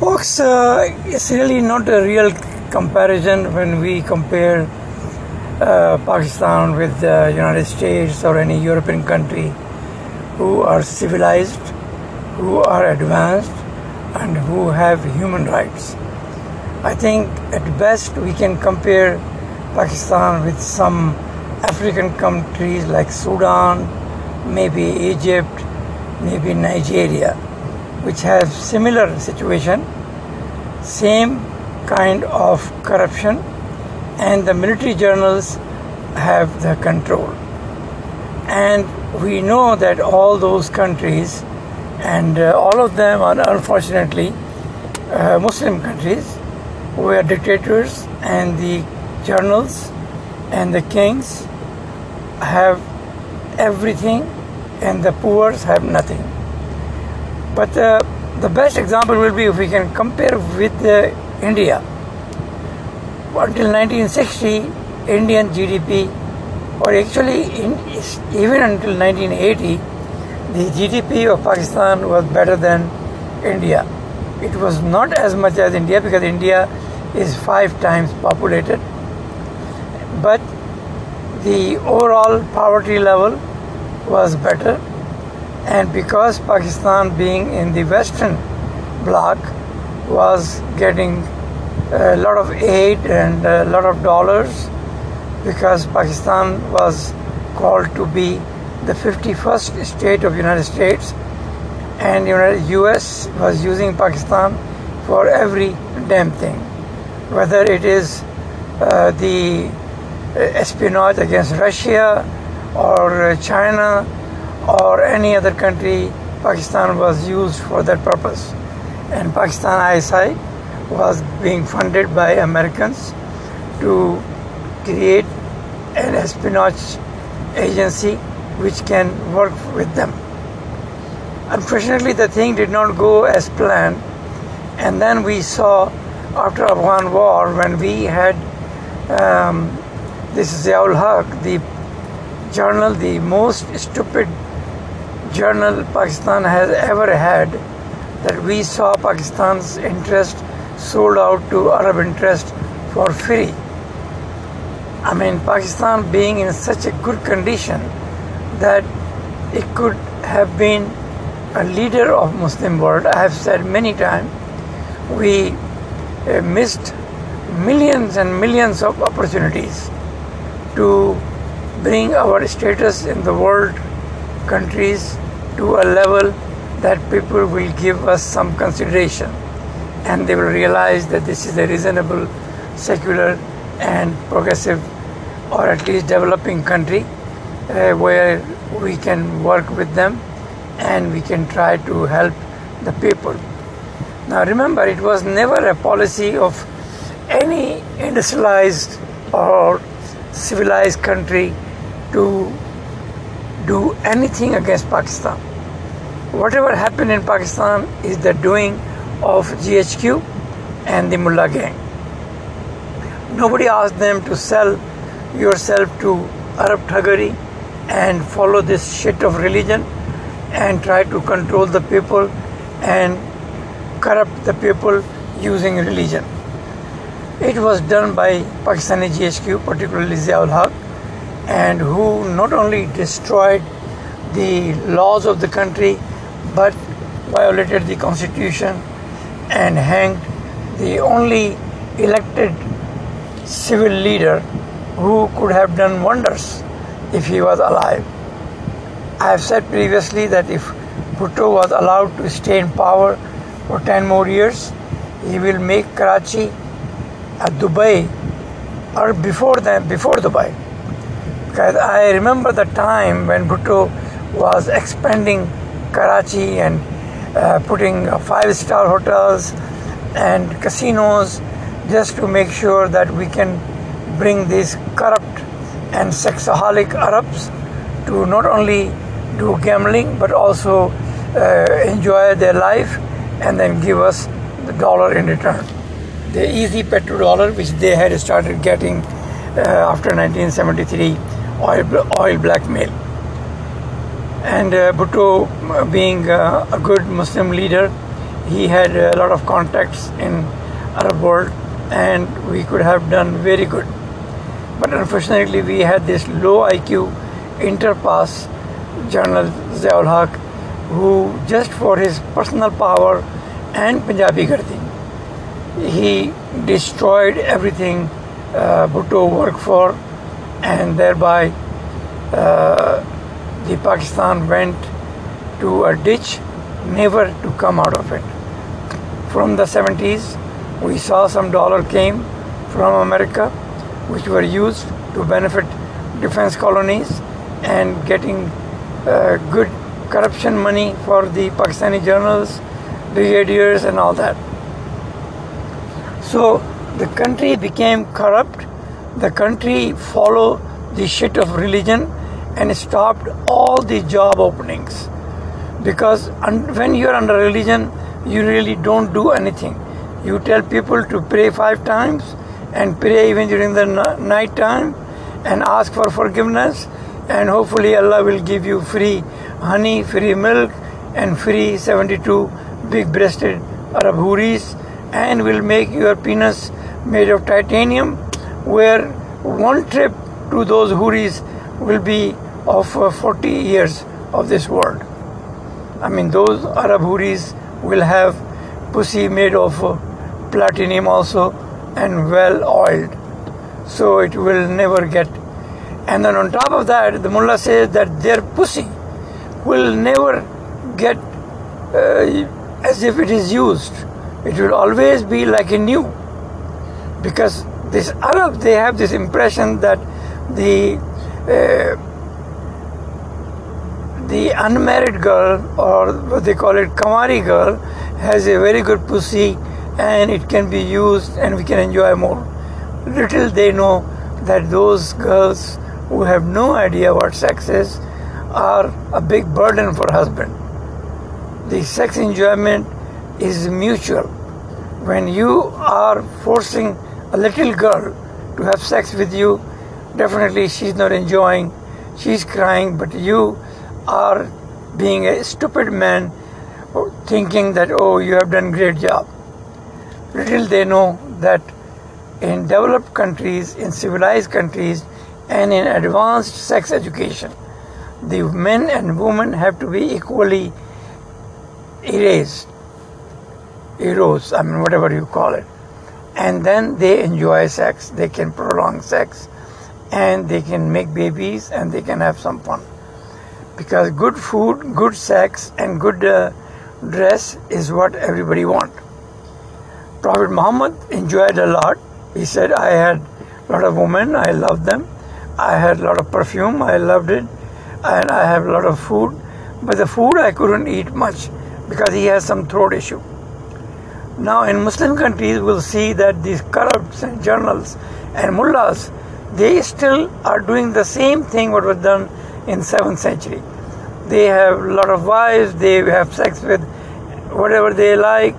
Folks, uh, it's really not a real comparison when we compare uh, Pakistan with the United States or any European country who are civilized, who are advanced, and who have human rights. I think at best we can compare Pakistan with some African countries like Sudan, maybe Egypt, maybe Nigeria, which have similar situation, same kind of corruption, and the military journals have the control. And we know that all those countries, and uh, all of them are unfortunately uh, Muslim countries, where dictators, and the journals and the kings have everything, and the poor have nothing. But uh, the best example will be if we can compare with uh, India. Until 1960, Indian GDP, or actually in, even until 1980, the GDP of Pakistan was better than India. It was not as much as India because India is five times populated, but the overall poverty level was better and because Pakistan being in the western bloc was getting a lot of aid and a lot of dollars because Pakistan was called to be the 51st state of United States and United US was using Pakistan for every damn thing. Whether it is uh, the espionage against Russia or China or any other country, Pakistan was used for that purpose. And Pakistan ISI was being funded by Americans to create an espionage agency which can work with them. Unfortunately, the thing did not go as planned, and then we saw after Afghan war when we had um, this is Ziaul Haq, the journal, the most stupid journal Pakistan has ever had, that we saw Pakistan's interest sold out to Arab interest for free. I mean, Pakistan being in such a good condition that it could have been a leader of Muslim world. I have said many times, we uh, missed millions and millions of opportunities to bring our status in the world countries to a level that people will give us some consideration and they will realize that this is a reasonable, secular, and progressive, or at least developing country uh, where we can work with them and we can try to help the people. Now, remember, it was never a policy of any industrialized or civilized country to do anything against Pakistan. Whatever happened in Pakistan is the doing of GHQ and the Mullah gang. Nobody asked them to sell yourself to Arab thuggery and follow this shit of religion and try to control the people and corrupt the people using religion. It was done by Pakistani GHQ, particularly Ziaul Haq, and who not only destroyed the laws of the country but violated the constitution and hanged the only elected civil leader who could have done wonders if he was alive. I have said previously that if Bhutto was allowed to stay in power for 10 more years, he will make Karachi at Dubai or before then, before Dubai. Because I remember the time when Bhutto was expanding Karachi and uh, putting five star hotels and casinos just to make sure that we can bring these corrupt and sexaholic Arabs to not only do gambling but also uh, enjoy their life and then give us the dollar in return the easy petrodollar, which they had started getting uh, after 1973 oil, oil blackmail. And uh, Bhutto, uh, being uh, a good Muslim leader, he had a lot of contacts in Arab world and we could have done very good. But unfortunately, we had this low IQ interpass General Ziaul Haq, who just for his personal power and Punjabi Gardi, he destroyed everything uh, Bhutto worked for, and thereby uh, the Pakistan went to a ditch, never to come out of it. From the 70s, we saw some dollar came from America, which were used to benefit defense colonies and getting uh, good corruption money for the Pakistani journals, brigadiers, and all that. So the country became corrupt. The country followed the shit of religion and stopped all the job openings. Because when you're under religion, you really don't do anything. You tell people to pray five times and pray even during the night time and ask for forgiveness and hopefully Allah will give you free honey, free milk and free 72 big breasted Arab houris and will make your penis made of titanium where one trip to those houris will be of uh, 40 years of this world. I mean those Arab houris will have pussy made of uh, platinum also and well oiled. So it will never get. And then on top of that the mullah says that their pussy will never get uh, as if it is used. It will always be like a new. Because this arab they have this impression that the uh, the unmarried girl or what they call it kamari girl has a very good pussy and it can be used and we can enjoy more. Little they know that those girls who have no idea what sex is are a big burden for husband. The sex enjoyment is mutual. When you are forcing a little girl to have sex with you, definitely she's not enjoying, she's crying, but you are being a stupid man thinking that oh you have done great job Little they know that in developed countries, in civilized countries, and in advanced sex education, the men and women have to be equally erased, eros I mean, whatever you call it. And then they enjoy sex, they can prolong sex, and they can make babies and they can have some fun. Because good food, good sex, and good uh, dress is what everybody want. Prophet Muhammad enjoyed a lot. He said, I had a lot of women, I loved them. I had a lot of perfume, I loved it. And I have a lot of food. But the food I couldn't eat much because he has some throat issue. Now, in Muslim countries, we'll see that these corrupts and journals and mullahs, they still are doing the same thing what was done in 7th century. They have a lot of wives, they have sex with whatever they like,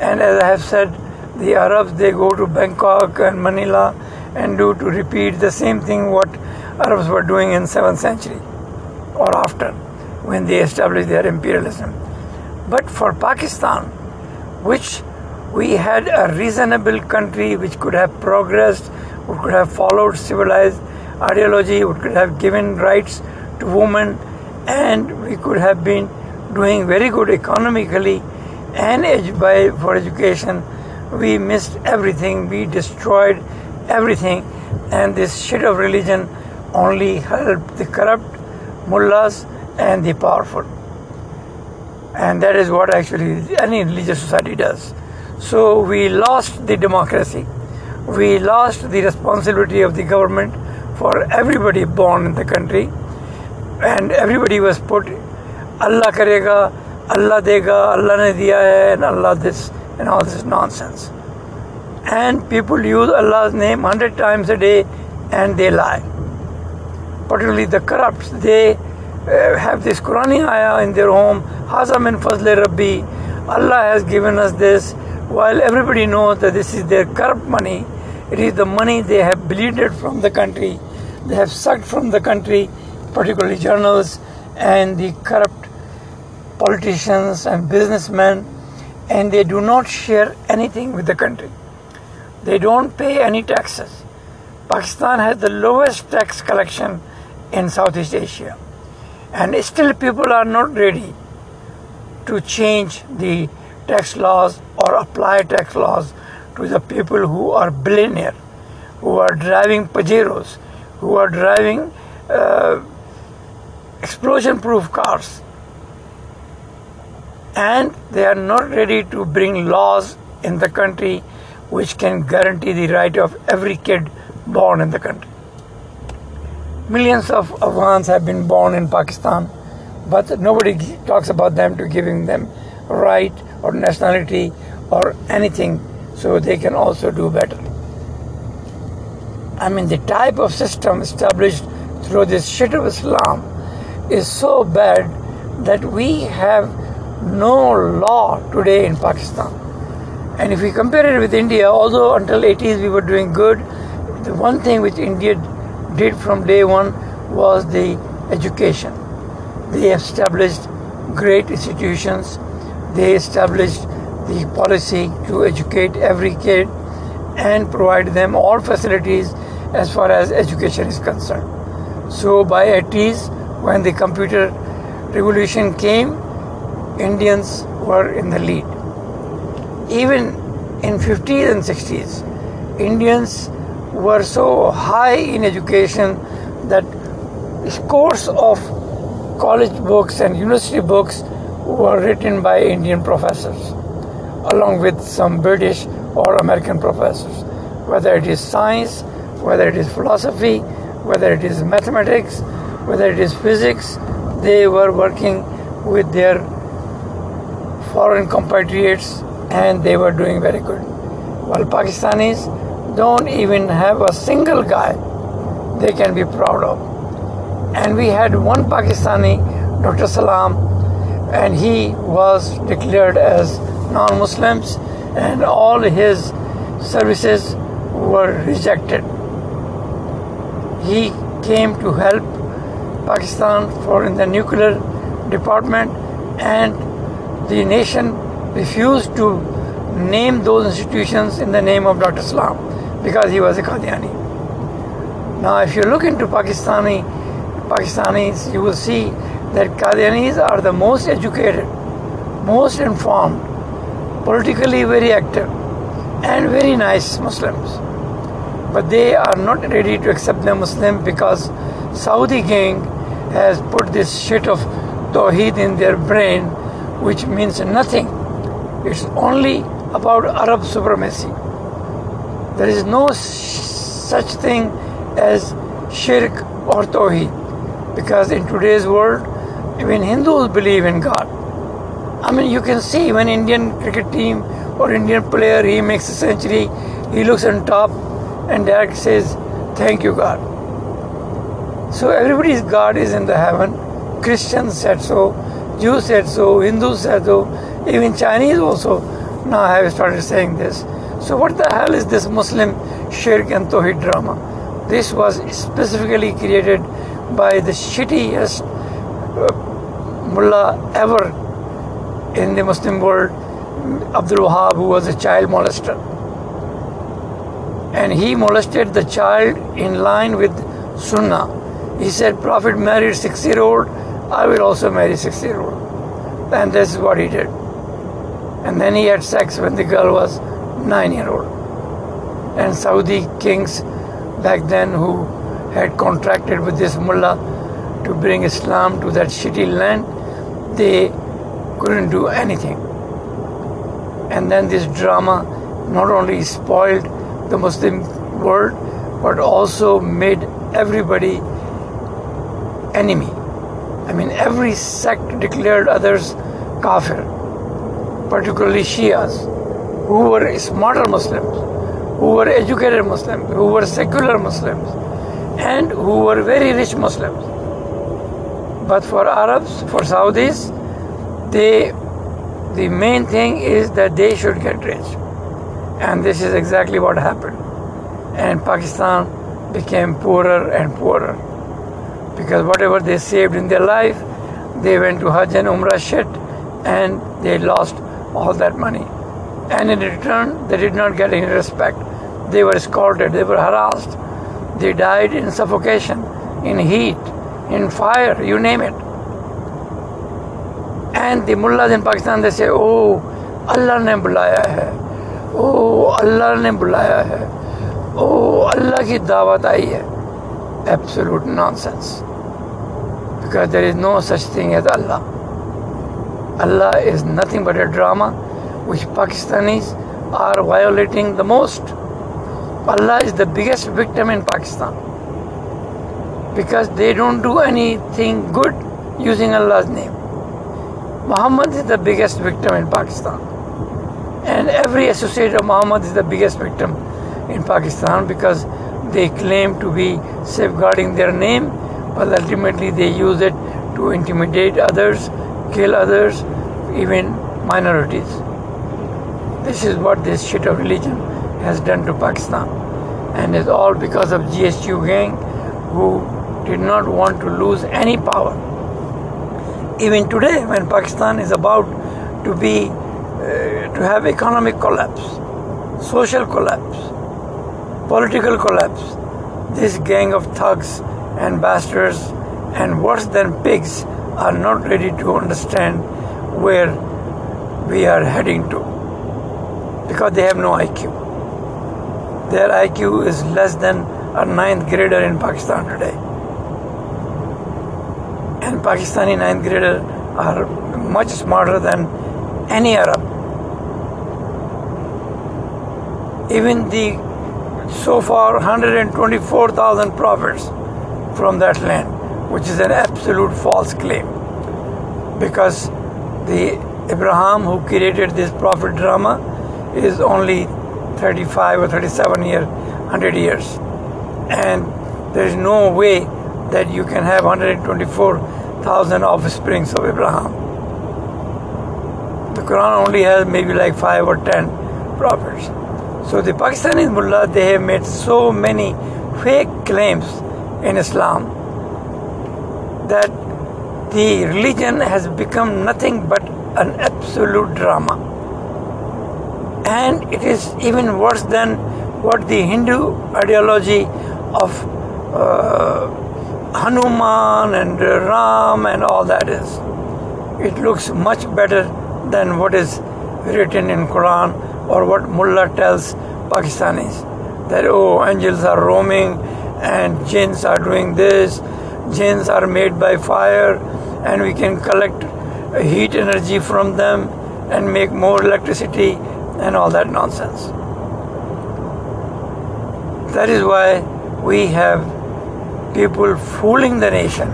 and as I have said, the Arabs they go to Bangkok and Manila and do to repeat the same thing what Arabs were doing in 7th century or after when they established their imperialism. But for Pakistan, which we had a reasonable country which could have progressed, could have followed civilized ideology, could have given rights to women, and we could have been doing very good economically and by for education. We missed everything. We destroyed everything. And this shit of religion only helped the corrupt mullahs and the powerful. And that is what actually any religious society does. So we lost the democracy. We lost the responsibility of the government for everybody born in the country and everybody was put allah karega Allah dega, Allah ne diya hai, and Allah this, and all this nonsense. And people use Allah's name hundred times a day and they lie. Particularly the corrupts, they uh, have this Quranic ayah in their home, Haza min fazle Rabbi, Allah has given us this, while everybody knows that this is their corrupt money. It is the money they have bleeded from the country, they have sucked from the country, particularly journals and the corrupt politicians and businessmen and they do not share anything with the country. They don't pay any taxes. Pakistan has the lowest tax collection in Southeast Asia. And still, people are not ready to change the tax laws or apply tax laws to the people who are billionaire, who are driving Pajeros, who are driving uh, explosion proof cars. And they are not ready to bring laws in the country which can guarantee the right of every kid born in the country. Millions of Afghans have been born in Pakistan, but nobody talks about them to giving them right or nationality or anything so they can also do better. I mean, the type of system established through this shit of Islam is so bad that we have no law today in Pakistan. And if we compare it with India, although until 80s we were doing good, the one thing which India did from day one was the education. They established great institutions. They established the policy to educate every kid and provide them all facilities as far as education is concerned. So by 80s, when the computer revolution came, Indians were in the lead. Even in 50s and 60s, Indians were so high in education that scores of college books and university books were written by Indian professors, along with some British or American professors. Whether it is science, whether it is philosophy, whether it is mathematics, whether it is physics, they were working with their foreign compatriots and they were doing very good. While Pakistanis don't even have a single guy they can be proud of. And we had one Pakistani, Dr. Salam, and he was declared as non Muslims, and all his services were rejected. He came to help Pakistan for in the nuclear department, and the nation refused to name those institutions in the name of Dr. Salam because he was a Qadiani. Now, if you look into Pakistani Pakistanis, you will see that Qadianis are the most educated, most informed, politically very active, and very nice Muslims. But they are not ready to accept the Muslim because Saudi gang has put this shit of Tawheed in their brain, which means nothing. It's only about Arab supremacy. There is no such thing as shirk or tawheed because in today's world, even Hindus believe in God. I mean, you can see when Indian cricket team or Indian player he makes a century, he looks on top and Derek says, "Thank you, God." So everybody's God is in the heaven. Christians said so, Jews said so, Hindus said so, even Chinese also now have started saying this. So, what the hell is this Muslim shirk and Tawhid drama? This was specifically created by the shittiest uh, mullah ever in the Muslim world, Abdul Wahab, who was a child molester. And he molested the child in line with Sunnah. He said, Prophet married six year old, I will also marry six year old. And this is what he did. And then he had sex when the girl was nine year old. And Saudi kings back then who had contracted with this mullah to bring Islam to that shitty land, they couldn't do anything. And then this drama not only spoiled the Muslim world but also made everybody enemy. I mean, every sect declared others kafir, particularly Shias who were smarter Muslims, who were educated Muslims, who were secular Muslims, and who were very rich Muslims. But for Arabs, for Saudis, they the main thing is that they should get rich. And this is exactly what happened. And Pakistan became poorer and poorer. Because whatever they saved in their life, they went to Hajj and Umrah shit and they lost all that money. And in return, they did not get any respect. They were scolded, they were harassed, they died in suffocation, in heat, in fire, you name it. And the mullahs in Pakistan, they say, oh, Allah ne bulaya hai. Oh, Allah ne bulaya hai. Oh, Allah ki dawat hai. Absolute nonsense. Because there is no such thing as Allah. Allah is nothing but a drama which Pakistanis are violating the most. Allah is the biggest victim in Pakistan because they don't do anything good using Allah's name. Muhammad is the biggest victim in Pakistan. And every associate of Muhammad is the biggest victim in Pakistan because they claim to be safeguarding their name, but ultimately they use it to intimidate others, kill others, even minorities. This is what this shit of religion has done to Pakistan. And it's all because of GHQ gang who did not want to lose any power. Even today, when Pakistan is about to be uh, to have economic collapse, social collapse, political collapse, this gang of thugs and bastards and worse than pigs are not ready to understand where we are heading to because they have no IQ. Their IQ is less than a ninth grader in Pakistan today. And Pakistani ninth grader are much smarter than any Arab. Even the so far 124,000 prophets from that land, which is an absolute false claim. Because the Abraham who created this prophet drama is only 35 or 37 years, 100 years. And there is no way that you can have 124,000 offsprings of Abraham. The Quran only has maybe like 5 or 10 prophets. So the Pakistani mullah, they have made so many fake claims in Islam that the religion has become nothing but an absolute drama. And it is even worse than what the Hindu ideology of uh, Hanuman and Ram and all that is. It looks much better than what is written in Quran or what Mullah tells Pakistanis that oh angels are roaming and jinns are doing this, jinns are made by fire and we can collect heat energy from them and make more electricity and all that nonsense. That is why we have people fooling the nation,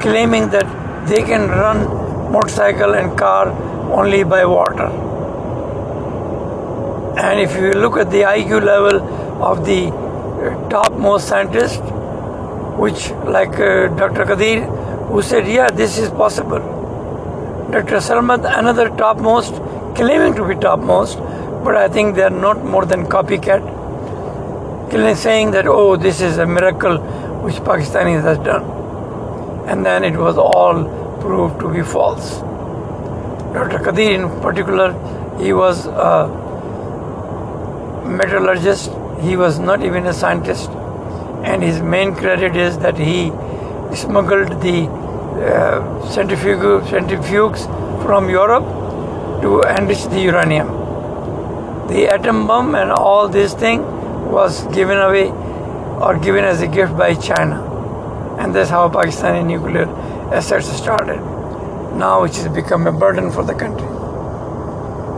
claiming that they can run motorcycle and car only by water. And if you look at the IQ level of the topmost scientists, which like uh, Dr. Kadir, who said, yeah, this is possible. Dr. Salmat, another topmost, claiming to be topmost, but I think they are not more than copycat, saying that, oh, this is a miracle which Pakistanis has done. And then it was all proved to be false. Dr. Kadir in particular, he was a metallurgist, he was not even a scientist, and his main credit is that he smuggled the uh, centrifuge, centrifuges from Europe to enrich the uranium. The atom bomb and all this thing was given away or given as a gift by China. And that's how Pakistani nuclear assets started. Now which has become a burden for the country.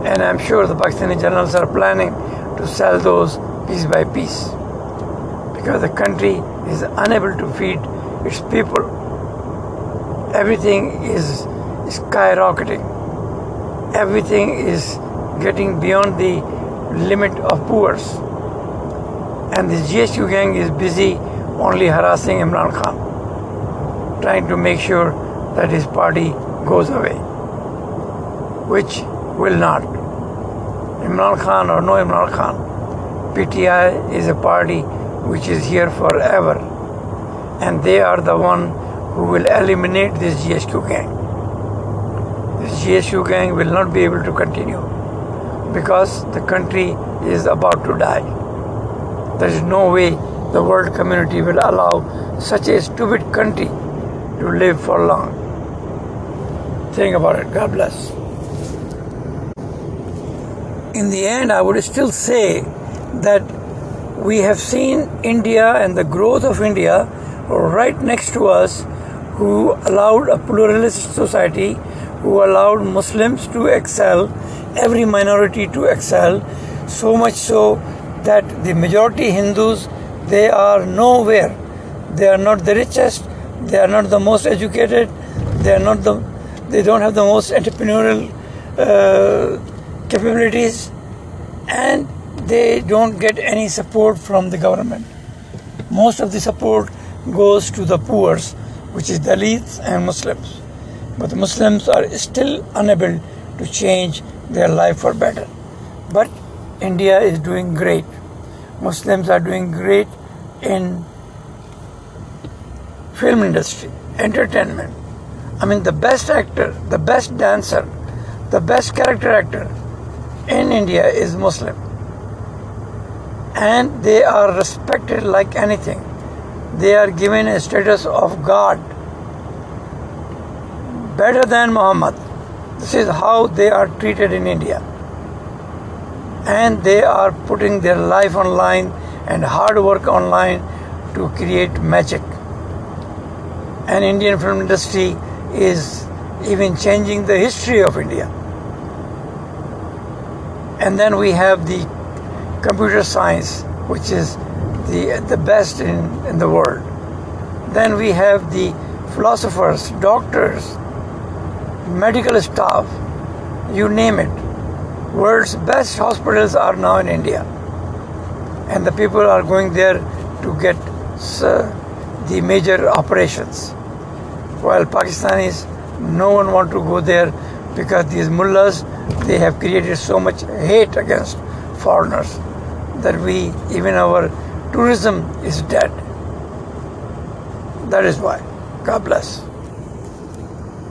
And I'm sure the Pakistani generals are planning to sell those piece by piece because the country is unable to feed its people. Everything is skyrocketing. Everything is getting beyond the limit of poors. And the GHQ gang is busy only harassing Imran Khan, trying to make sure that his party goes away, which will not. Imran Khan or no Imran Khan, PTI is a party which is here forever and they are the one who will eliminate this GHQ gang. This GHQ gang will not be able to continue because the country is about to die. There is no way the world community will allow such a stupid country to live for long. Think about it. God bless. In the end, I would still say that we have seen India and the growth of India right next to us, who allowed a pluralist society, who allowed Muslims to excel, every minority to excel, so much so that the majority Hindus they are nowhere. They are not the richest, they are not the most educated, they are not the they don't have the most entrepreneurial uh, capabilities and they don't get any support from the government. Most of the support goes to the poor, which is Dalits and Muslims. But the Muslims are still unable to change their life for better. But India is doing great. Muslims are doing great in film industry, entertainment. I mean the best actor, the best dancer, the best character actor in India is Muslim. And they are respected like anything. They are given a status of God better than Muhammad. This is how they are treated in India. And they are putting their life online and hard work online to create magic. And Indian film industry is even changing the history of India. And then we have the computer science, which is the, the best in, in the world. Then we have the philosophers, doctors, medical staff, you name it. World's best hospitals are now in India. And the people are going there to get uh, the major operations. While Pakistanis, no one want to go there because these mullahs they have created so much hate against foreigners that we even our tourism is dead. That is why. God bless